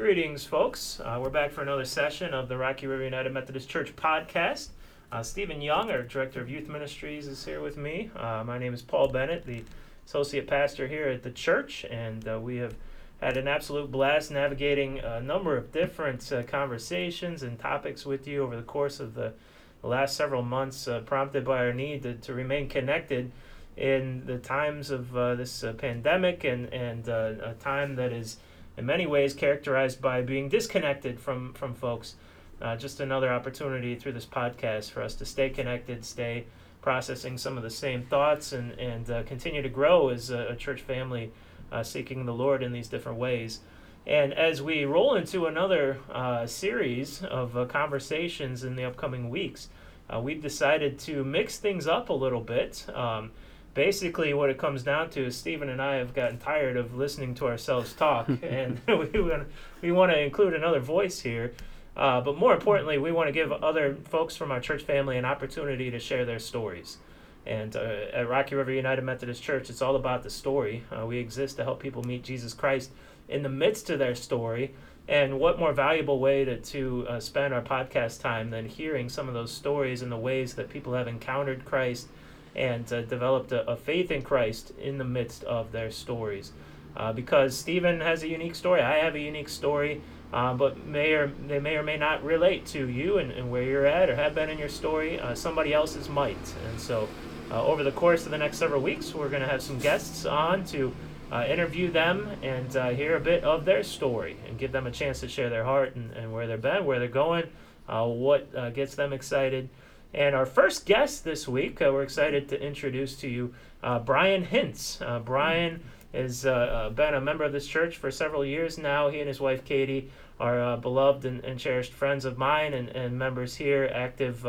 Greetings, folks. Uh, we're back for another session of the Rocky River United Methodist Church podcast. Uh, Stephen Young, our Director of Youth Ministries, is here with me. Uh, my name is Paul Bennett, the Associate Pastor here at the church, and uh, we have had an absolute blast navigating a number of different uh, conversations and topics with you over the course of the, last several months, uh, prompted by our need to, to remain connected in the times of this pandemic and, and a time that is in many ways characterized by being disconnected from from folks. Uh, just another opportunity through this podcast for us to stay connected, stay processing some of the same thoughts, and and uh, continue to grow as a, a church family, uh, seeking the Lord in these different ways. And as we roll into another uh, series of uh, conversations in the upcoming weeks, uh, we've decided to mix things up a little bit. Um, basically what it comes down to is Stephen and I have gotten tired of listening to ourselves talk, and we want we want to include another voice here. Uh, but more importantly, we want to give other folks from our church family an opportunity to share their stories. And uh, at Rocky River United Methodist Church, it's all about the story. Uh, we exist to help people meet Jesus Christ in the midst of their story. And what more valuable way to, to uh, spend our podcast time than hearing some of those stories and the ways that people have encountered Christ and uh, developed a, a, faith in Christ in the midst of their stories. Uh, because Stephen has a unique story, I have a unique story, uh, but may or they may or may not relate to you and, and where you're at or have been in your story. Uh, somebody else's might, and so uh, over the course of the next several weeks, we're going to have some guests on to. Uh, interview them and hear a bit of their story and give them a chance to share their heart and, and where they've been, where they're going, what gets them excited, and our first guest this week, uh, we're excited to introduce to you uh, Brian Hintz. Uh, Brian has uh, uh, been a member of this church for several years now. He and his wife Katie are uh, beloved and, and, cherished friends of mine and, and members here, active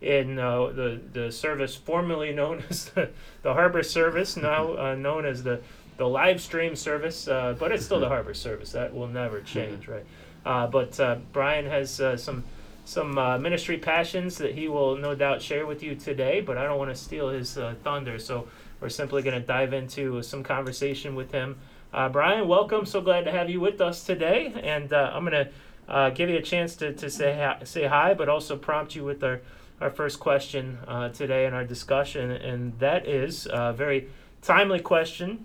in the, the service formerly known as the, the Harbor Service, now known as the, the live stream service, but it's still the Harbor Service. That will never change, right? but Brian has some some uh, ministry passions that he will no doubt share with you today, but I don't want to steal his uh, thunder. So we're simply going to dive into some conversation with him. Uh, Brian, welcome. So glad to have you with us today. And uh, I'm going to uh, give you a chance to, to say, hi, say hi, but also prompt you with our, our first question uh, today in our discussion. And that is a very timely question.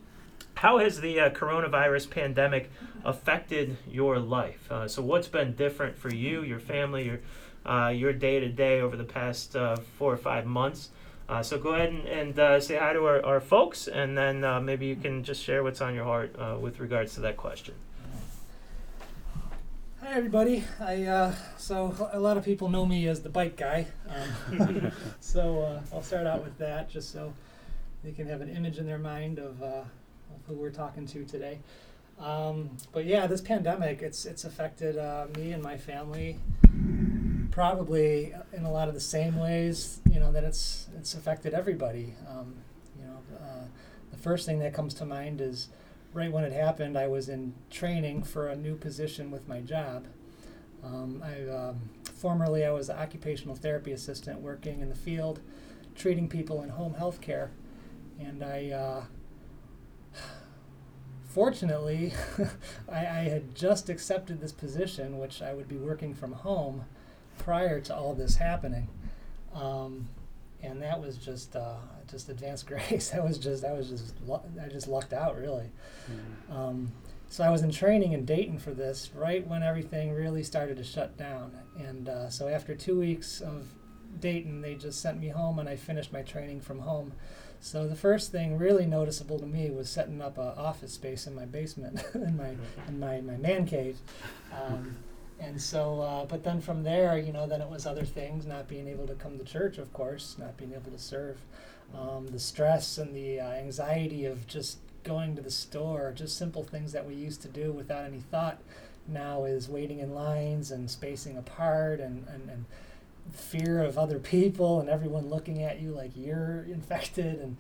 How has the coronavirus pandemic affected your life. Uh, so, what's been different for you, your family, your uh, your day to day over the past uh, four or five months? Uh, so, go ahead and, and uh, say hi to our, our folks, and then uh, maybe you can just share what's on your heart with regards to that question. Hi everybody. I so a lot of people know me as the bike guy, um, so I'll start out with that just so they can have an image in their mind of, of who we're talking to today. Um, but yeah, this pandemic it's it's affected uh, me and my family probably in a lot of the same ways you know that it's it's affected everybody. Um, you know, uh, the first thing that comes to mind is right when it happened, I was in training for a new position with my job. Um, I um, formerly I was an occupational therapy assistant working in the field, treating people in home health care, and I. Uh, fortunately, I, I, had just accepted this position, which I would be working from home prior to all this happening. Um, and that was just uh, just advanced grace. that was just I was just I just lucked out really. Mm-hmm. Um, so I was in training in Dayton for this right when everything really started to shut down. And uh, so after two weeks of Dayton, they just sent me home, and I finished my training from home. So the first thing really noticeable to me was setting up an office space in my basement, in my in my, my man cave. Um, and so, uh, but then from there, you know, then it was other things, not being able to come to church, of course, not being able to serve, um, the stress and the uh, anxiety of just going to the store, just simple things that we used to do without any thought now is waiting in lines and spacing apart and, and, and fear of other people and everyone looking at you like you're infected and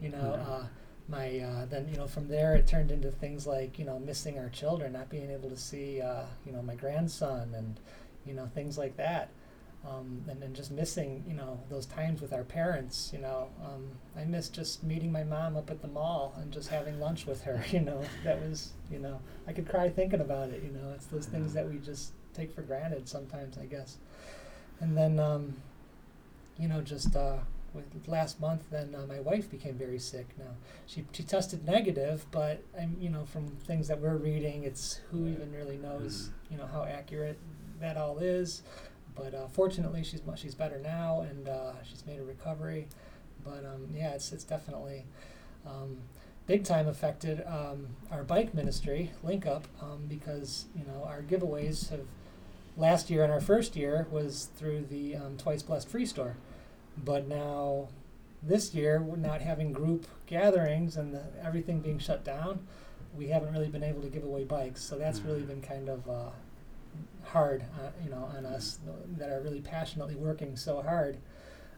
you know mm-hmm. uh, my uh, then you know from there it turned into things like you know missing our children not being able to see uh, you know my grandson and you know things like that um, and then just missing, you know, those times with our parents. You know, um, I miss just meeting my mom up at the mall and just having lunch with her. You know, that was, you know, I could cry thinking about it. You know, it's those things that we just take for granted sometimes, I guess. And then, um, you know, just uh, with last month, then uh, my wife became very sick. Now she she tested negative, but I'm, you know, from things that we're reading, it's who even really knows, you know, how accurate that all is. But uh, fortunately, she's she's better now, and uh, she's made a recovery. But um, yeah, it's it's definitely um, big time affected um, our bike ministry, Link Up, um, because you know our giveaways have last year and our first year was through the um, Twice Blessed Free Store, but now this year we're not having group gatherings and the, everything being shut down. We haven't really been able to give away bikes, so that's really been kind of uh, hard, uh, you know, on us that are really passionately working so hard.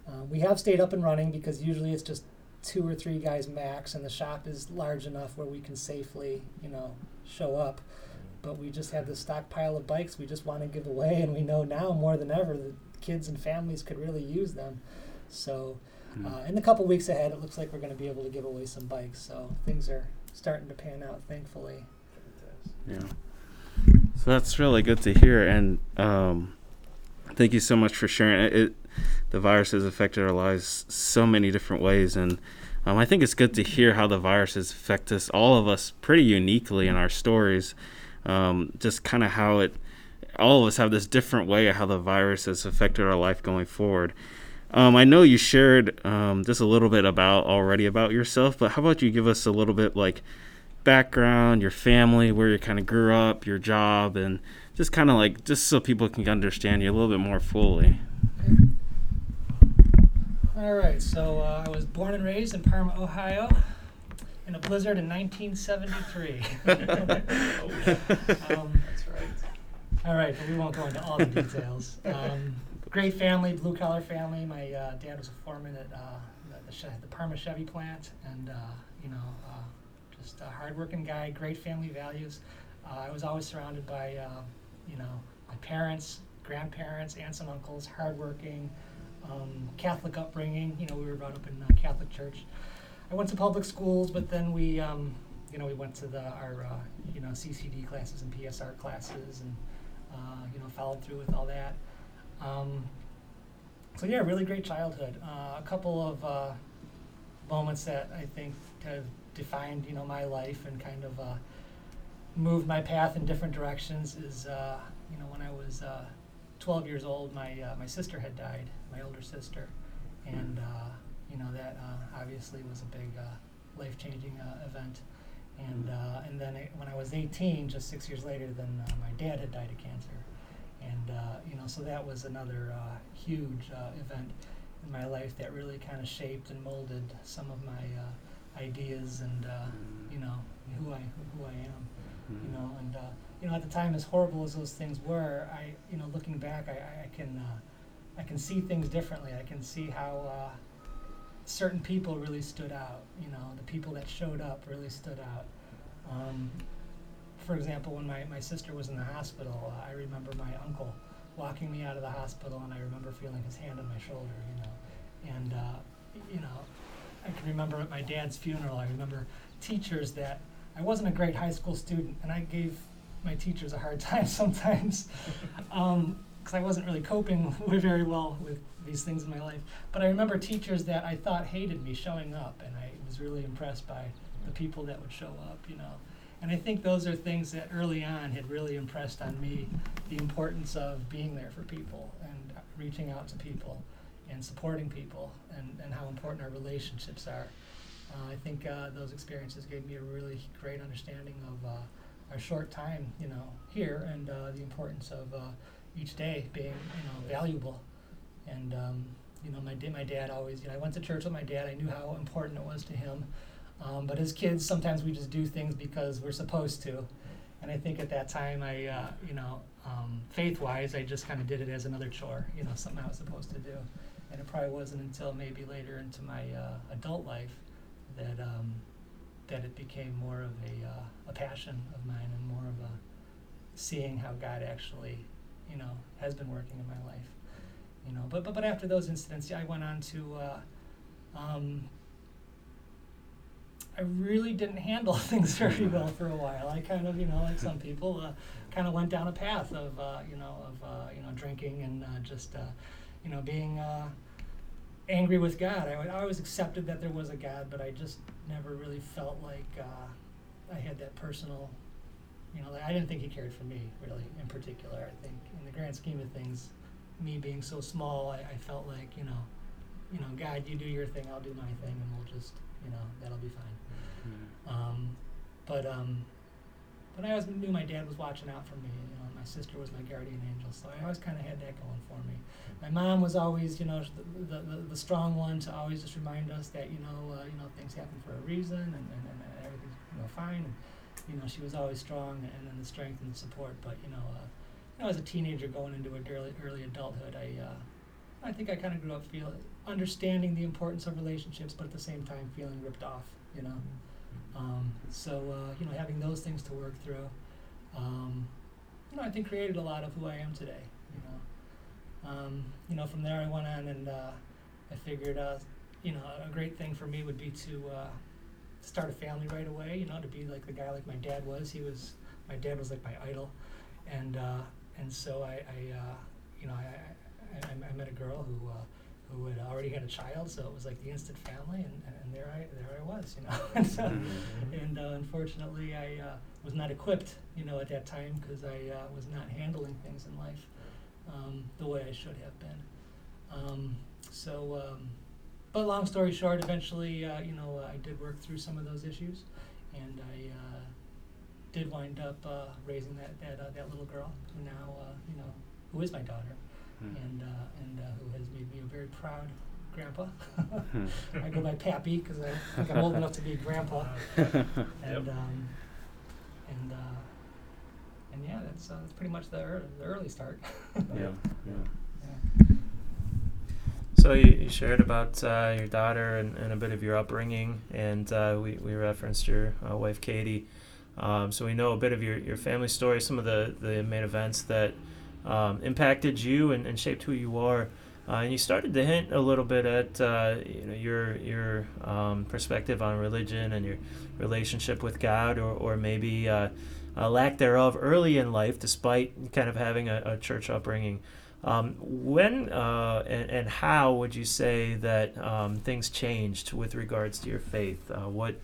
Uh, we have stayed up and running because usually it's just two or three guys max, and the shop is large enough where we can safely, you know, show up. But we just have this stockpile of bikes we just want to give away, and we know now more than ever that kids and families could really use them. So, uh, in the couple weeks ahead, it looks like we're going to be able to give away some bikes. So things are starting to pan out, thankfully. Yeah. So that's really good to hear, and um, thank you so much for sharing it. it. The virus has affected our lives so many different ways, and um, I think it's good to hear how the virus has affected us, all of us, pretty uniquely in our stories. Um, just kind of how it, all of us have this different way of how the virus has affected our life going forward. Um, I know you shared um, just a little bit about already about yourself, but how about you give us a little bit like background, your family, where you kind of grew up, your job, and just kind of like just so people can understand you a little bit more fully. All right, so uh, I was born and raised in Parma, Ohio, in a blizzard in 1973. um, That's right. all right, but we won't go into all the details. Um, great family, blue collar family. My uh, dad was a foreman at uh, the, the, Che- the Parma Chevy plant, and uh, you know, uh, just a hardworking guy. Great family values. Uh, I was always surrounded by, uh, you know, my parents, grandparents, aunts and uncles, hardworking, um, Catholic upbringing. You know, we were brought up in uh, Catholic church. I went to public schools, but then we, um, you know, we went to the our, uh, you know, CCD classes and PSR classes, and uh, you know, followed through with all that. Um, so yeah, really great childhood. Uh, a couple of uh, moments that I think have defined, you know, my life and kind of uh, moved my path in different directions is, uh, you know, when I was uh, 12 years old, my my sister had died, my older sister, and you know that uh, obviously was a big uh, life-changing uh, event. And uh, and then when I was 18, just six years later, then uh, my dad had died of cancer, and uh, you know so that was another uh, huge uh, event in my life that really kind of shaped and molded some of my uh, ideas and uh, you know who I who I am you know. And uh, you know at the time as horrible as those things were i you know looking back i, I- I can uh, i can see things differently. I can see how uh, certain people really stood out you know the people that showed up really stood out. Um, for example when my, my sister was in the hospital uh, i remember my uncle walking me out of the hospital and i remember feeling his hand on my shoulder you know. And uh, you know i can remember at my dad's funeral i remember teachers that I wasn't a great high school student, and I gave my teachers a hard time sometimes because I wasn't really coping very well with these things in my life. But I remember teachers that I thought hated me showing up, and I was really impressed by the people that would show up, you know. And I think those are things that early on had really impressed on me the importance of being there for people and reaching out to people and supporting people and, and how important our relationships are. Uh, I think uh, those experiences gave me a really great understanding of uh, our short time, you know, here and uh, the importance of uh, each day being, you know, valuable. And um, you know, my my dad always, you know, I went to church with my dad. I knew how important it was to him. Um, but as kids, sometimes we just do things because we're supposed to. And I think at that time, I, uh, you know, um, faith-wise, I just kind of did it as another chore, you know, something I was supposed to do. And it probably wasn't until maybe later into my uh, adult life that um, that it became more of a uh, a passion of mine and more of a seeing how God actually, you know, has been working in my life. You know. But but but after those incidents, I went on to. Uh, um, I really didn't handle things very well for a while. I kind of, you know, like some people, uh, kind of went down a path of, uh, you know, of, uh, you know, drinking and uh, just, uh, you know, being uh, angry with God. I, I always accepted that there was a God, but I just never really felt like uh, I had that personal, you know, like I didn't think He cared for me really in particular. I think in the grand scheme of things, me being so small, I, I felt like, you know, you know, God, you do your thing, I'll do my thing, and we'll just, you know, that'll be fine. Um, but um, but I always knew my dad was watching out for me. You know, my sister was my guardian angel, so I always kind of had that going for me. My mom was always, you know, the, the, the, the strong one to always just remind us that you know, uh, you know, things happen for a reason, and, and, and everything's you know fine. And, you know, she was always strong, and then the strength and the support. But you know, uh, you know, as a teenager going into early early adulthood, I uh, I think I kind of grew up feeling understanding the importance of relationships, but at the same time feeling ripped off. You know. Um, so uh, you know, having those things to work through, um, you know, I think created a lot of who I am today. You know, um, you know, from there I went on and uh, I figured, uh, you know, a great thing for me would be to uh, start a family right away. You know, to be like the guy like my dad was. He was my dad was like my idol, and uh, and so I, I uh, you know, I, I, I met a girl who. Uh, who had already had a child, so it was like the instant family, and, and there I there I was, you know. and so, and uh, unfortunately, I uh, was not equipped, you know, at that time because I uh, was not handling things in life um, the way I should have been. Um, so, um, but long story short, eventually, uh, you know, I did work through some of those issues, and I uh, did wind up uh, raising that that uh, that little girl who now, uh, you know, who is my daughter and uh, and uh, who has made me a very proud grandpa. I go by Pappy because I think I'm old enough to be a grandpa. And um, and uh, and yeah, that's uh, that's pretty much the, ear- the early start. yeah, yeah. Yeah. So you, you shared about uh, your daughter and, and a bit of your upbringing, and uh, we, we referenced your uh, wife Katie. Um, so we know a bit of your, your family story, some of the, the main events that um, impacted you and, and shaped who you are. Uh, and you started to hint a little bit at uh, you know your your um, perspective on religion and your relationship with God, or or maybe uh, a lack thereof early in life, despite kind of having a, a church upbringing. Um, when uh, and, and how would you say that um, things changed with regards to your faith? Uh, what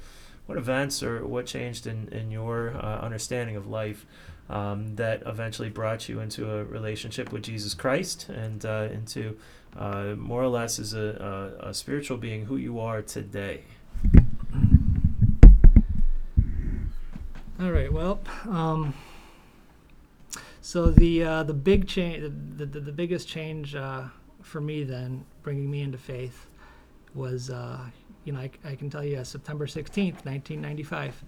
what events or what changed in, in your uh, understanding of life um, that eventually brought you into a relationship with Jesus Christ and uh, into uh, more or less as a, a, a spiritual being who you are today? All right. Well, um, so the uh, the big change, the, the the biggest change uh, for me then, bringing me into faith, was uh, you know I, I can tell you uh, September sixteenth, nineteen ninety five.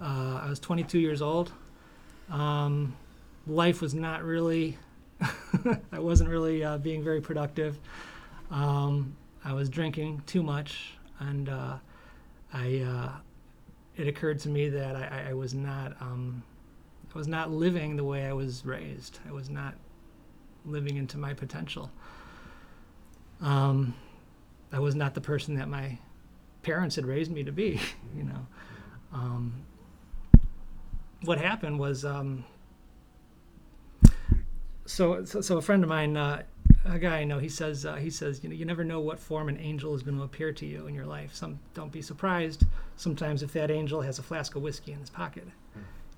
Uh, I was twenty two years old. Um, life was not really. I wasn't really uh, being very productive. Um, I was drinking too much, and uh, I. Uh, it occurred to me that I, I- I was not um, I was not living the way I was raised. I was not living into my potential. Um, I was not the person that my parents had raised me to be. You know, um, what happened was um, so, so so a friend of mine. Uh, a guy I know, he says, uh, he says, you know, you never know what form an angel is going to appear to you in your life. Some don't be surprised sometimes if that angel has a flask of whiskey in his pocket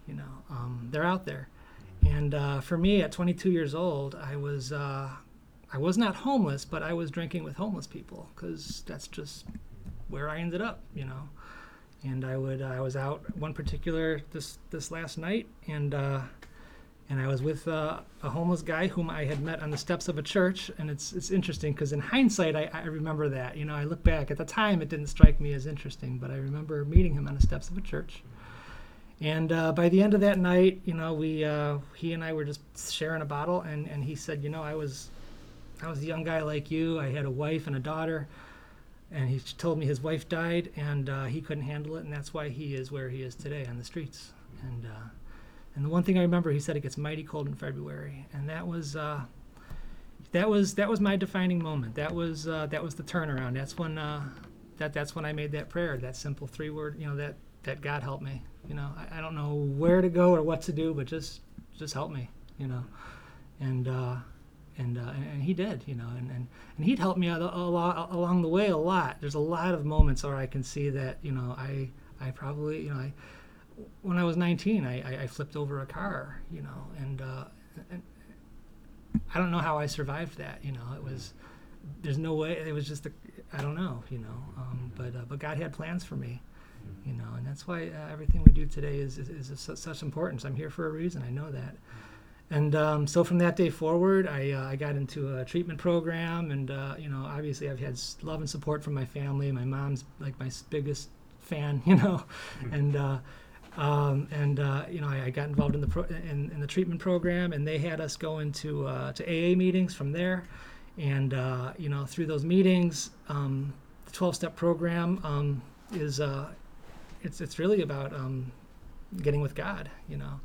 you know um, they're out there and uh, for me at 22 years old i was uh, i was not homeless but i was drinking with homeless people because that's just where i ended up you know and i would i was out one particular this this last night and uh, and I was with uh, a homeless guy whom I had met on the steps of a church, and it's it's interesting because in hindsight, I, I remember that. You know, I look back at the time, it didn't strike me as interesting, but I remember meeting him on the steps of a church. And uh, by the end of that night, you know, we uh, he and I were just sharing a bottle, and, and he said, you know, I was I was a young guy like you. I had a wife and a daughter, and he told me his wife died, and uh, he couldn't handle it, and that's why he is where he is today on the streets. And uh, and the one thing I remember, he said it gets mighty cold in February, and that was uh, that was that was my defining moment. That was uh, that was the turnaround. That's when uh, that that's when I made that prayer. That simple three word. You know that that God help me. You know I, I don't know where to go or what to do, but just just help me. You know, and uh, and, uh, and, and he did. You know, and, and, and he'd helped me out a, a lot along the way a lot. There's a lot of moments where I can see that you know I I probably you know I when I was 19 I, I, I flipped over a car. You know, and, uh, and I don't know how I survived that. You know, it was there's no way. It was just I don't know. You know, um, but uh, but God had plans for me. You know, and that's why uh, everything we do today is is, is of such importance. I'm here for a reason. I know that. And um, so from that day forward, I, uh, I got into a treatment program, and uh, you know, obviously I've had love and support from my family. My mom's like my biggest fan, you know, mm-hmm. and uh, um, and uh, you know, I, I, got involved in the pro- in, in, the treatment program, and they had us go into uh, to AA meetings from there, and uh, you know, through those meetings, um, the 12-step program um, is uh, it's it's really about um, getting with God. You know,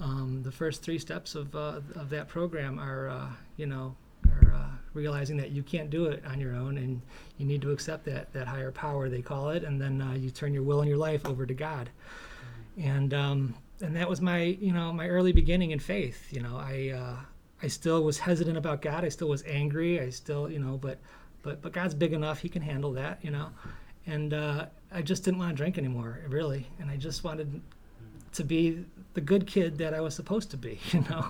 um, the first three steps of uh, of that program are uh, you know are realizing that you can't do it on your own, and you need to accept that that higher power they call it, and then you turn your will and your life over to God and um, and that was my you know my early beginning in faith. You know, I uh, I still was hesitant about God. I still was angry. I still you know, but but but God's big enough; He can handle that. You know, and uh, I just didn't want to drink anymore, really, and I just wanted to be the good kid that I was supposed to be. You know,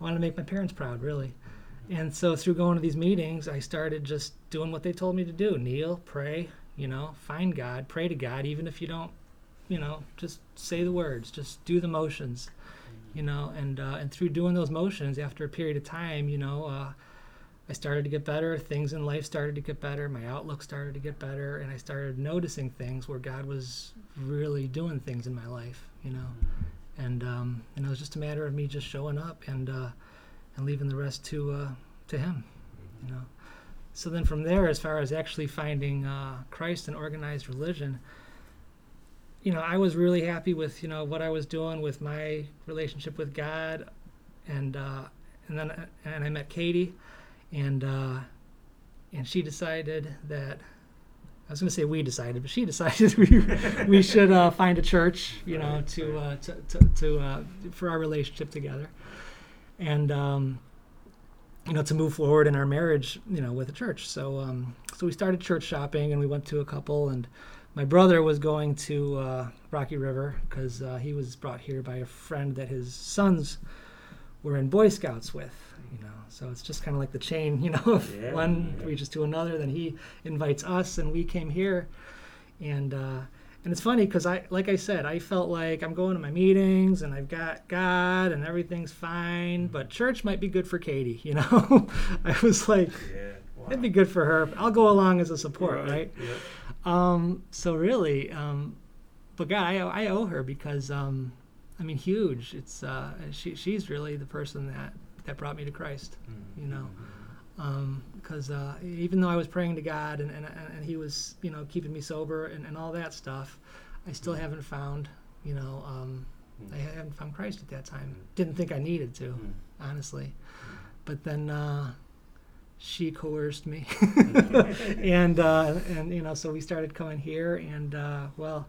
I wanted to make my parents proud, really. And so through going to these meetings, I started just doing what they told me to do: kneel, pray, you know, find God, pray to God, even if you don't you know, just say the words, just do the motions, you know, and uh, and through doing those motions, after a period of time, you know, uh, I started to get better. Things in life started to get better. My outlook started to get better, and I started noticing things where God was really doing things in my life, you know, and um, and it was just a matter of me just showing up and uh, and leaving the rest to uh, to Him, you know. So then from there, as far as actually finding uh, Christ and organized religion you know, I was really happy with you know what I was doing with my relationship with God, and uh, and then and I met Katie, and uh, and she decided that I was going to say we decided, but she decided we we should uh, find a church, you know, to uh, to to, to uh, for our relationship together, and um, you know to move forward in our marriage, you know, with a church. So um, so we started church shopping, and we went to a couple and my brother was going to uh, Rocky River because uh, he was brought here by a friend that his sons were in Boy Scouts with. You know, so it's just kind of like the chain. You know, if yeah, one yeah. reaches to another, then he invites us, and we came here, and uh, and it's funny because I, like I said, I felt like I'm going to my meetings and I've got God and everything's fine, but church might be good for Katie. You know, I was like, yeah, wow. it'd be good for her. I'll go along as a support, right? right? Um, so really, um, but God, I, I owe her because um, I mean, huge. It's uh, she she's really the person that that brought me to Christ. Mm-hmm. You know, because um, uh, even though I was praying to God and, and and He was you know keeping me sober and, and all that stuff, I still mm-hmm. haven't found you know um, mm-hmm. I haven't found Christ at that time. Mm-hmm. Didn't think I needed to, mm-hmm. honestly. But then. Uh, she coerced me, and uh, and you know, so we started coming here, and uh, well,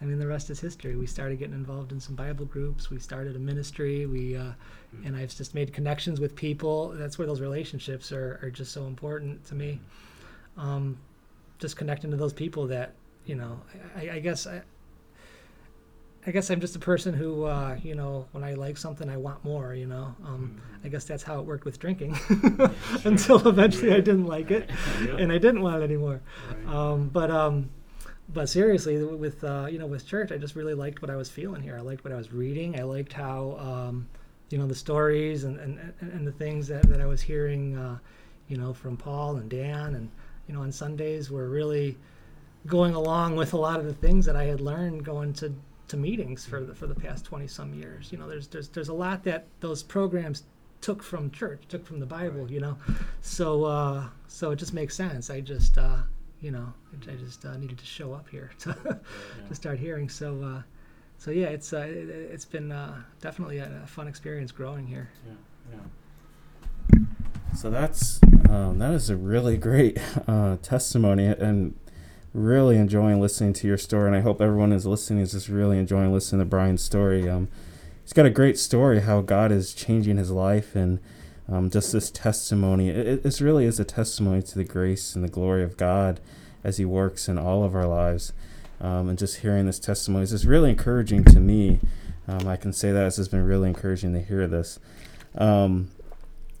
I mean, the rest is history. We started getting involved in some Bible groups. We started a ministry. We uh, and I've just made connections with people. That's where those relationships are, are just so important to me. Um, just connecting to those people that you know, I, I guess I, I guess I'm just a person who, uh, you know, when I like something, I want more. You know, um, mm-hmm. I guess that's how it worked with drinking, until eventually yeah. I didn't like it, yeah. and I didn't want it anymore. Right. Um, but um, but seriously, with uh, you know, with church, I just really liked what I was feeling here. I liked what I was reading. I liked how, um, you know, the stories and, and, and the things that, that I was hearing, uh, you know, from Paul and Dan, and you know, on Sundays were really going along with a lot of the things that I had learned going to to meetings for the for the past 20 some years you know there's there's there's a lot that those programs took from church took from the bible you know so uh so it just makes sense i just uh you know i just uh, needed to show up here to yeah. to start hearing so uh so yeah it's uh it, has been uh definitely a, a, fun experience growing here yeah yeah So that's um, that is a really great uh, testimony, and really enjoying listening to your story. And I hope everyone is listening is just really enjoying listening to Brian's story. Um, he's got a great story how God is changing his life, and um, just this testimony. It, it really is a testimony to the grace and the glory of God as He works in all of our lives. Um, and just hearing this testimony is just really encouraging to me. Um, I can say that it's been really encouraging to hear this. Um,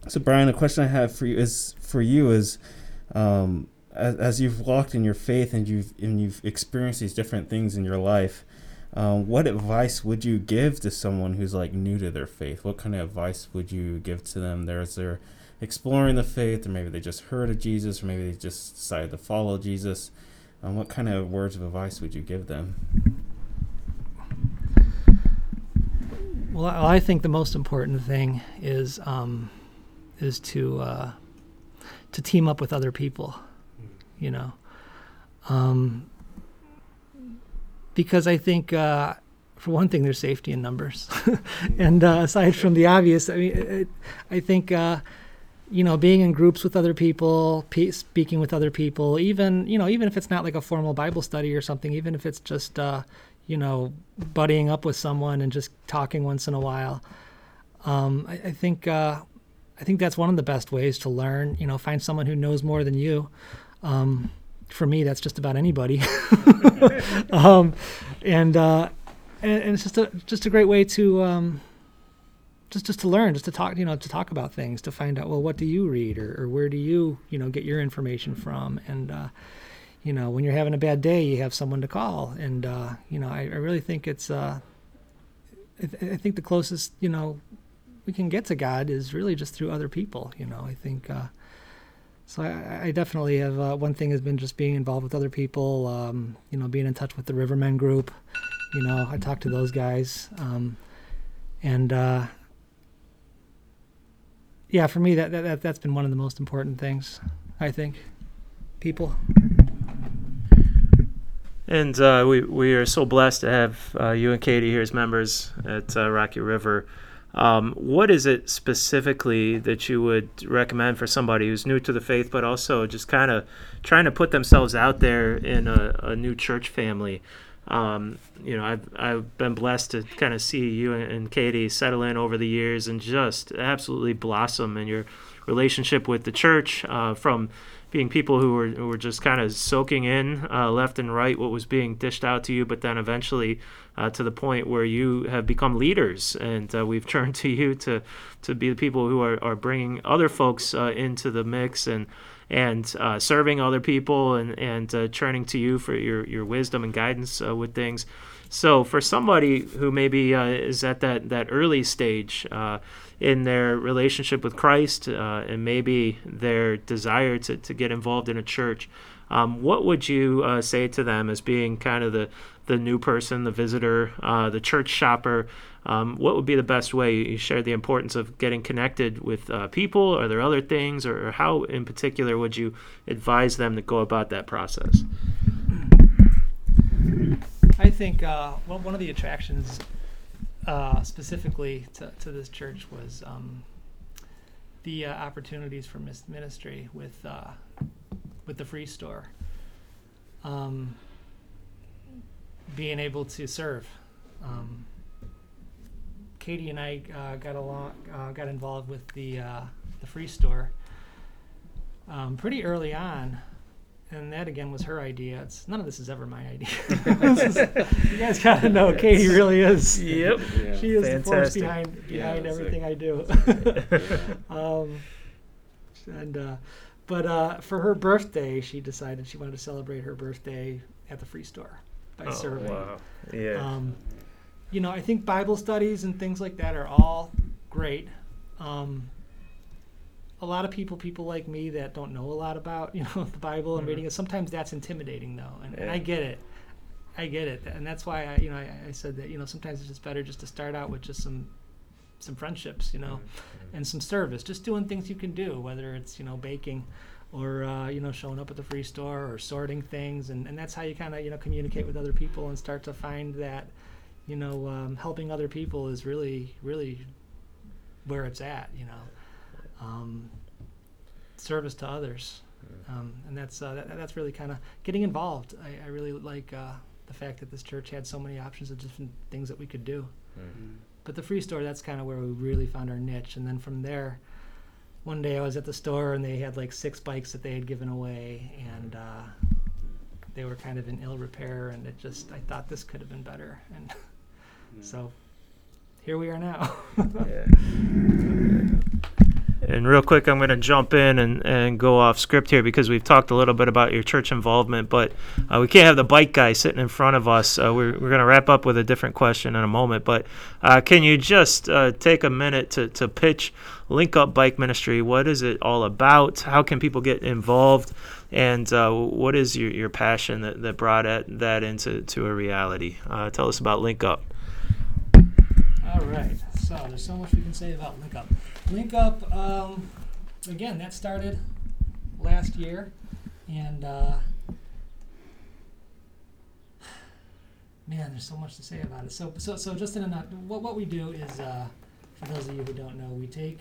so, Brian, the question I have for you is for you is, um, as, as, you've walked in your faith and you've and you've experienced these different things in your life, um, what advice would you give to someone who's like new to their faith? What kind of advice would you give to them? There's they're exploring the faith, or maybe they just heard of Jesus, or maybe they just decided to follow Jesus. Um, what kind of words of advice would you give them? Well, I think the most important thing is um, is to uh, to team up with other people. You know, um, because I think. Uh, for one thing, there's safety in numbers, and uh, aside from the obvious, I mean, it, I think uh, you know, being in groups with other people, pe- speaking with other people, even you know, even if it's not like a formal Bible study or something, even if it's just uh, you know, buddying up with someone and just talking once in a while. Um, I, I, think uh, I think that's one of the best ways to learn. You know, find someone who knows more than you. Um, for me, that's just about anybody. um, and, uh, and, and it's just a just a great way to um, just just to learn, just to talk, you know, to talk about things, to find out, well, what do you read, or, or where do you, you know, get your information from, and uh, you know, when you're having a bad day, you have someone to call, and uh, you know, I, I really think it's, uh, I, th- I think the closest, you know, we can get to God is really just through other people. You know, I think. So I, I, definitely have. Uh, one thing has been just being involved with other people. Um, you know, being in touch with the Rivermen group. You know, I talk to those guys, um, and uh, yeah, for me that, that that's been one of the most important things. I think people. And uh, we we are so blessed to have uh, you and Katie here as members at uh, Rocky River. Um, what is it specifically that you would recommend for somebody who's new to the faith, but also just kind of trying to put themselves out there in a, a new church family? Um, you know, I've I've been blessed to kind of see you and, Katie settle in over the years and just absolutely blossom in your relationship with the church uh, from being people who were, who were just kind of soaking in uh, left and right what was being dished out to you, but then eventually uh, to the point where you have become leaders, and uh, we've turned to you to to be the people who are, are bringing other folks uh, into the mix and and uh, serving other people and and uh, turning to you for your your wisdom and guidance with things. So for somebody who maybe is at that that early stage in their relationship with Christ uh, and maybe their desire to, to get involved in a church, um, what would you uh, say to them as being kind of the, the new person, the visitor, uh, the church shopper? Um, what would be the best way? You shared the importance of getting connected with uh, people. Are there other things, or, or how in particular would you advise them to go about that process? I think uh, one of the attractions uh, specifically to, to this church was um, the uh, opportunities for ministry with uh, with the free store. Um, being able to serve. Um, Katie and I uh, got along, uh, got involved with the uh, the free store um, pretty early on and that again was her idea. It's none of this is ever my idea. is, you guys gotta know Katie really is. Yep. Yeah. She is Fantastic. the force behind behind yeah, everything I do. um, and uh, but uh, for her birthday, she decided she wanted to celebrate her birthday at the free store by oh, serving. Wow. Yeah. Um, you know, I think Bible studies and things like that are all great. Um, a lot of people, people like me that don't know a lot about you know the Bible and mm-hmm. reading it, sometimes that's intimidating though, and, yeah. and, I get it. I get it, and that's why I, you know, I, I, said that you know sometimes it's just better just to start out with just some, some friendships, you know, mm-hmm. and some service, just doing things you can do, whether it's you know baking, or uh, you know showing up at the free store or sorting things, and, and that's how you kind of you know communicate with other people and start to find that, you know, um, helping other people is really really where it's at, you know. Um, service to others. Um, and that's uh, that, that's really kind of getting involved. I, I really like uh, the fact that this church had so many options of different things that we could do. But the free store, that's kind of where we really found our niche. And then from there, one day I was at the store and they had like six bikes that they had given away, and uh, they were kind of in ill repair. And it just, I thought this could have been better. And so here we are now. Yeah. And real quick, I'm going to jump in and, and go off script here because we've talked a little bit about your church involvement, but uh, we can't have the bike guy sitting in front of us. Uh, we're we're going to wrap up with a different question in a moment, but uh, can you just uh, take a minute to, to pitch Link Up Bike Ministry? What is it all about? How can people get involved? And uh, what is your, your passion that, that brought it, that into to a reality? Uh, tell us about Link Up. All right. So there's so much we can say about Link Up. Link Up, um, again, that started last year, and uh, man, there's so much to say about it. So, so, so just in a nut, what what we do is, uh, for those of you who don't know, we take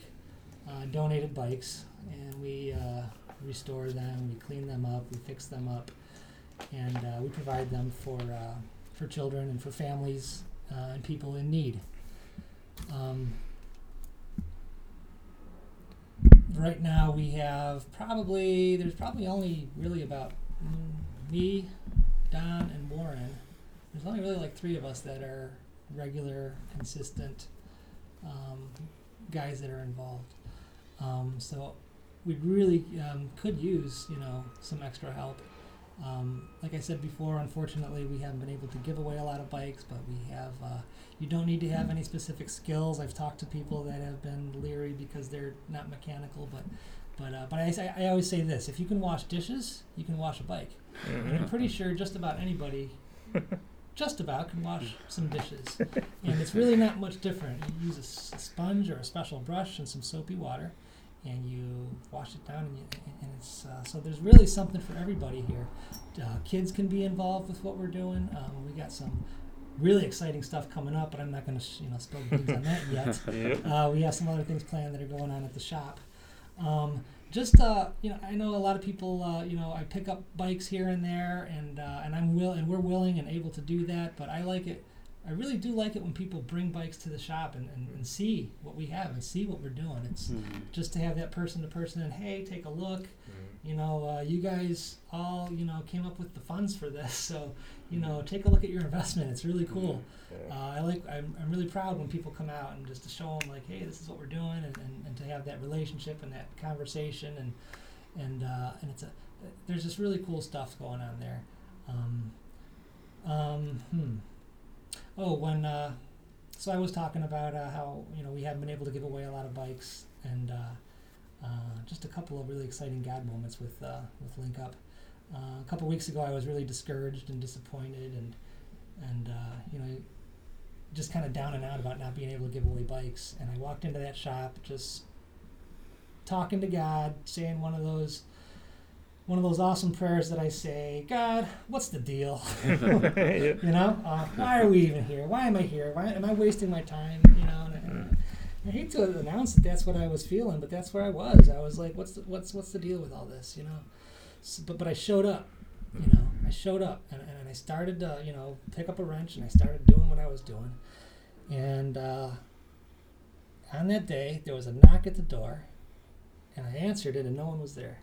uh, donated bikes and we uh, restore them, we clean them up, we fix them up, and uh, we provide them for uh, for children and for families uh, and people in need. Um, right now we have probably there's probably only really about mm, me, Don, and Warren. There's only really like three of us that are regular, consistent um, guys that are involved. Um, so we really um, could use you know some extra help. Um, like I said before, unfortunately, we haven't been able to give away a lot of bikes, but we have. Uh, you don't need to have any specific skills. I've talked to people that have been leery because they're not mechanical, but but uh, but I, I always say this: if you can wash dishes, you can wash a bike. And I'm pretty sure just about anybody, just about, can wash some dishes. And it's really not much different. You use a s- a sponge or a special brush and some soapy water, and you wash it down. And, you, and it's uh, so there's really something for everybody here. Uh, kids can be involved with what we're doing. Um, we got some really exciting stuff coming up, but I'm not going to you know spill the beans on that yet. Yep. Uh, we have some other things planned that are going on at the shop. Um, just uh, you know, I know a lot of people. Uh, you know, I pick up bikes here and there, and uh, and I'm will and we're willing and able to do that. But I like it. I really do like it when people bring bikes to the shop and, and, and see what we have and see what we're doing. It's just to have that person to person and hey, take a look. You know, uh, you guys all you know came up with the funds for this, so you know, take a look at your investment. It's really cool. Uh, I like. I'm, I'm really proud when people come out and just to show them like, hey, this is what we're doing, and, and, and to have that relationship and that conversation, and and uh, and it's a there's just really cool stuff going on there. Um, um, hmm. Oh, when uh, so I was talking about uh, how you know we haven't been able to give away a lot of bikes, and uh, uh, just a couple of really exciting God moments with uh, with Link Up. Uh, a couple weeks ago, I was really discouraged and disappointed, and and you know just kind of down and out about not being able to give away bikes. And I walked into that shop just talking to God, saying one of those one of those awesome prayers that I say, God, what's the deal? you know, uh, why are we even here? Why am I here? Why am I wasting my time? You know, and, and I hate to announce that that's what I was feeling, but that's where I was. I was like, what's the, what's what's the deal with all this? You know, S but but I showed up. You know, I showed up and, and I started to you know pick up a wrench and I started doing what I was doing, and uh, on that day there was a knock at the door, and I answered it and no one was there.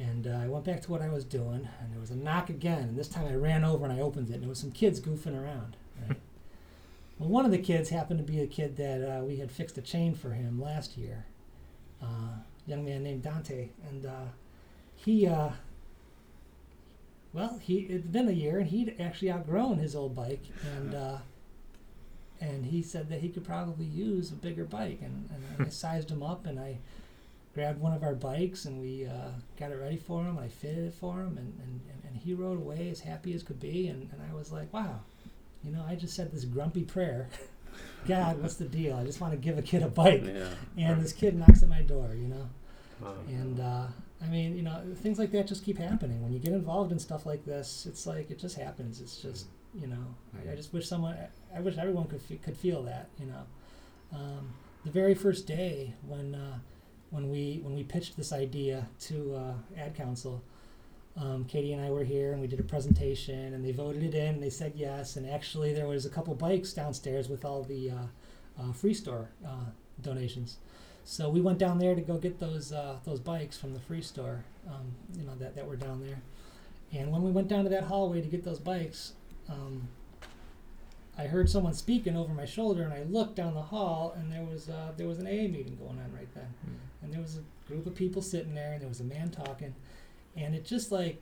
And uh, I went back to what I was doing, and there was a knock again. And this time I ran over and I opened it, and there was some kids goofing around. Right? well, one of the kids happened to be a kid that uh, we had fixed a chain for him last year. Uh, young man named Dante, and uh, he, uh, well, he it'd been a year, and he'd actually outgrown his old bike, and uh, and he said that he could probably use a bigger bike, and, and I sized him up, and I grabbed one of our bikes and we uh, got it ready for him. I fitted it for him, and, and, and he rode away as happy as could be. And, and I was like, wow, you know, I just said this grumpy prayer. God, what's the deal? I just want to give a kid a bike. Yeah. And this kid knocks at my door, you know. Wow. And uh, I mean, you know, things like that just keep happening. When you get involved in stuff like this, it's like it just happens. It's just, you know, I, I just wish someone, I wish everyone could fe- could feel that, you know. Um, the very first day when uh, when we when we pitched this idea to uh, Ad Council, um, Katie and I were here and we did a presentation and they voted it in and they said yes. And actually, there was a couple bikes downstairs with all the uh, uh, free store uh, donations. So we went down there to go get those uh, those bikes from the free store, um, you know that, that were down there. And when we went down to that hallway to get those bikes, um, I heard someone speaking over my shoulder, and I looked down the hall, and there was uh, there was an AA meeting going on right then, and there was a group of people sitting there, and there was a man talking, and it just like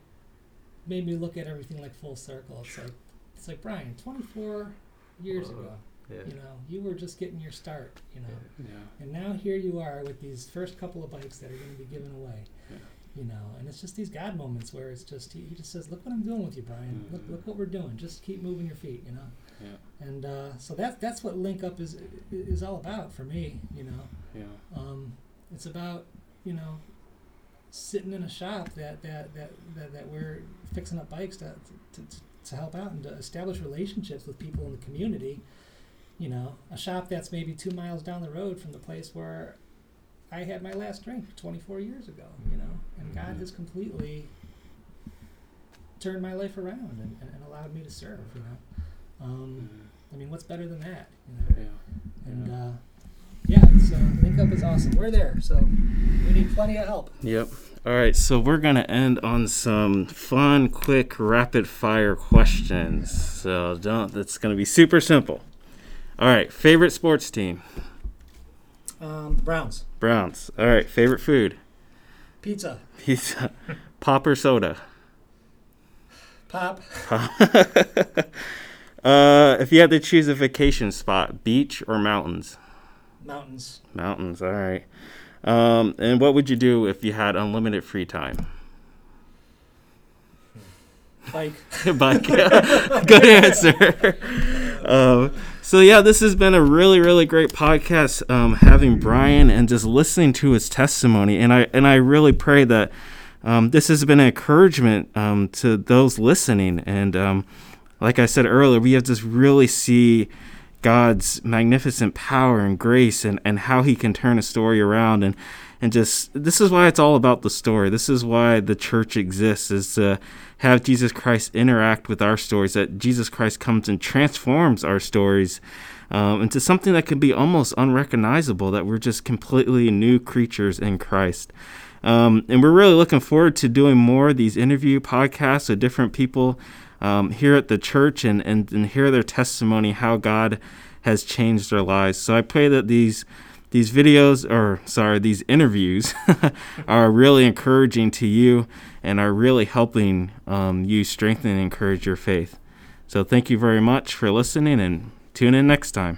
made me look at everything like full circle. It's like it's like Brian, 24 years Whoa. ago, Yeah. you know, you were just getting your start, you know, Yeah. and now here you are with these first couple of bikes that are going to be given away. Yeah. You know, and it's just these God moments where it's just he, he just says, "Look what I'm doing with you, Brian. Look, Mhm. look what we're doing. Just keep moving your feet." You know. Yeah. And uh, so that's that's what Link Up is is all about for me. You know, Yeah. um, it's about you know sitting in a shop that that that that, that we're fixing up bikes to, to to to help out and to establish relationships with people in the community. You know, a shop that's maybe two miles down the road from the place where I had my last drink 24 years ago. You know, and God Mhm. has completely turned my life around and, and, and allowed me to serve. You know, um, I mean, what's better than that? You know, Yeah. and Yeah. uh, yeah, uh, Link Up is awesome. We're there, so we need plenty of help. Yep. All right, so we're going to end on some fun, quick, rapid fire questions. So don't that's going to be super simple. All right, favorite sports team? Um, Browns, Browns. All right, favorite food? pizza, Pizza. Pop or soda? Pop. pop, uh, if you had to choose a vacation spot, beach or mountains? mountains, Mountains. All right. Um, and what would you do if you had unlimited free time? bike. Bike. Good answer. um, so yeah, this has been a really, really great podcast. Um, having Brian and just listening to his testimony, and I and I really pray that um, this has been an encouragement um, to those listening. And um, like I said earlier, we have to really see God's magnificent power and grace, and and how He can turn a story around and and just this is why it's all about the story. This is why the church exists is to have Jesus Christ interact with our stories. That Jesus Christ comes and transforms our stories um, into something that can be almost unrecognizable. That we're just completely new creatures in Christ. Um, and we're really looking forward to doing more of these interview podcasts with different people um, here at the church and, and, and hear their testimony, how God has changed their lives. So I pray that these these videos or sorry these interviews are really encouraging to you and are really helping um, you strengthen and encourage your faith so thank you very much for listening and tune in next time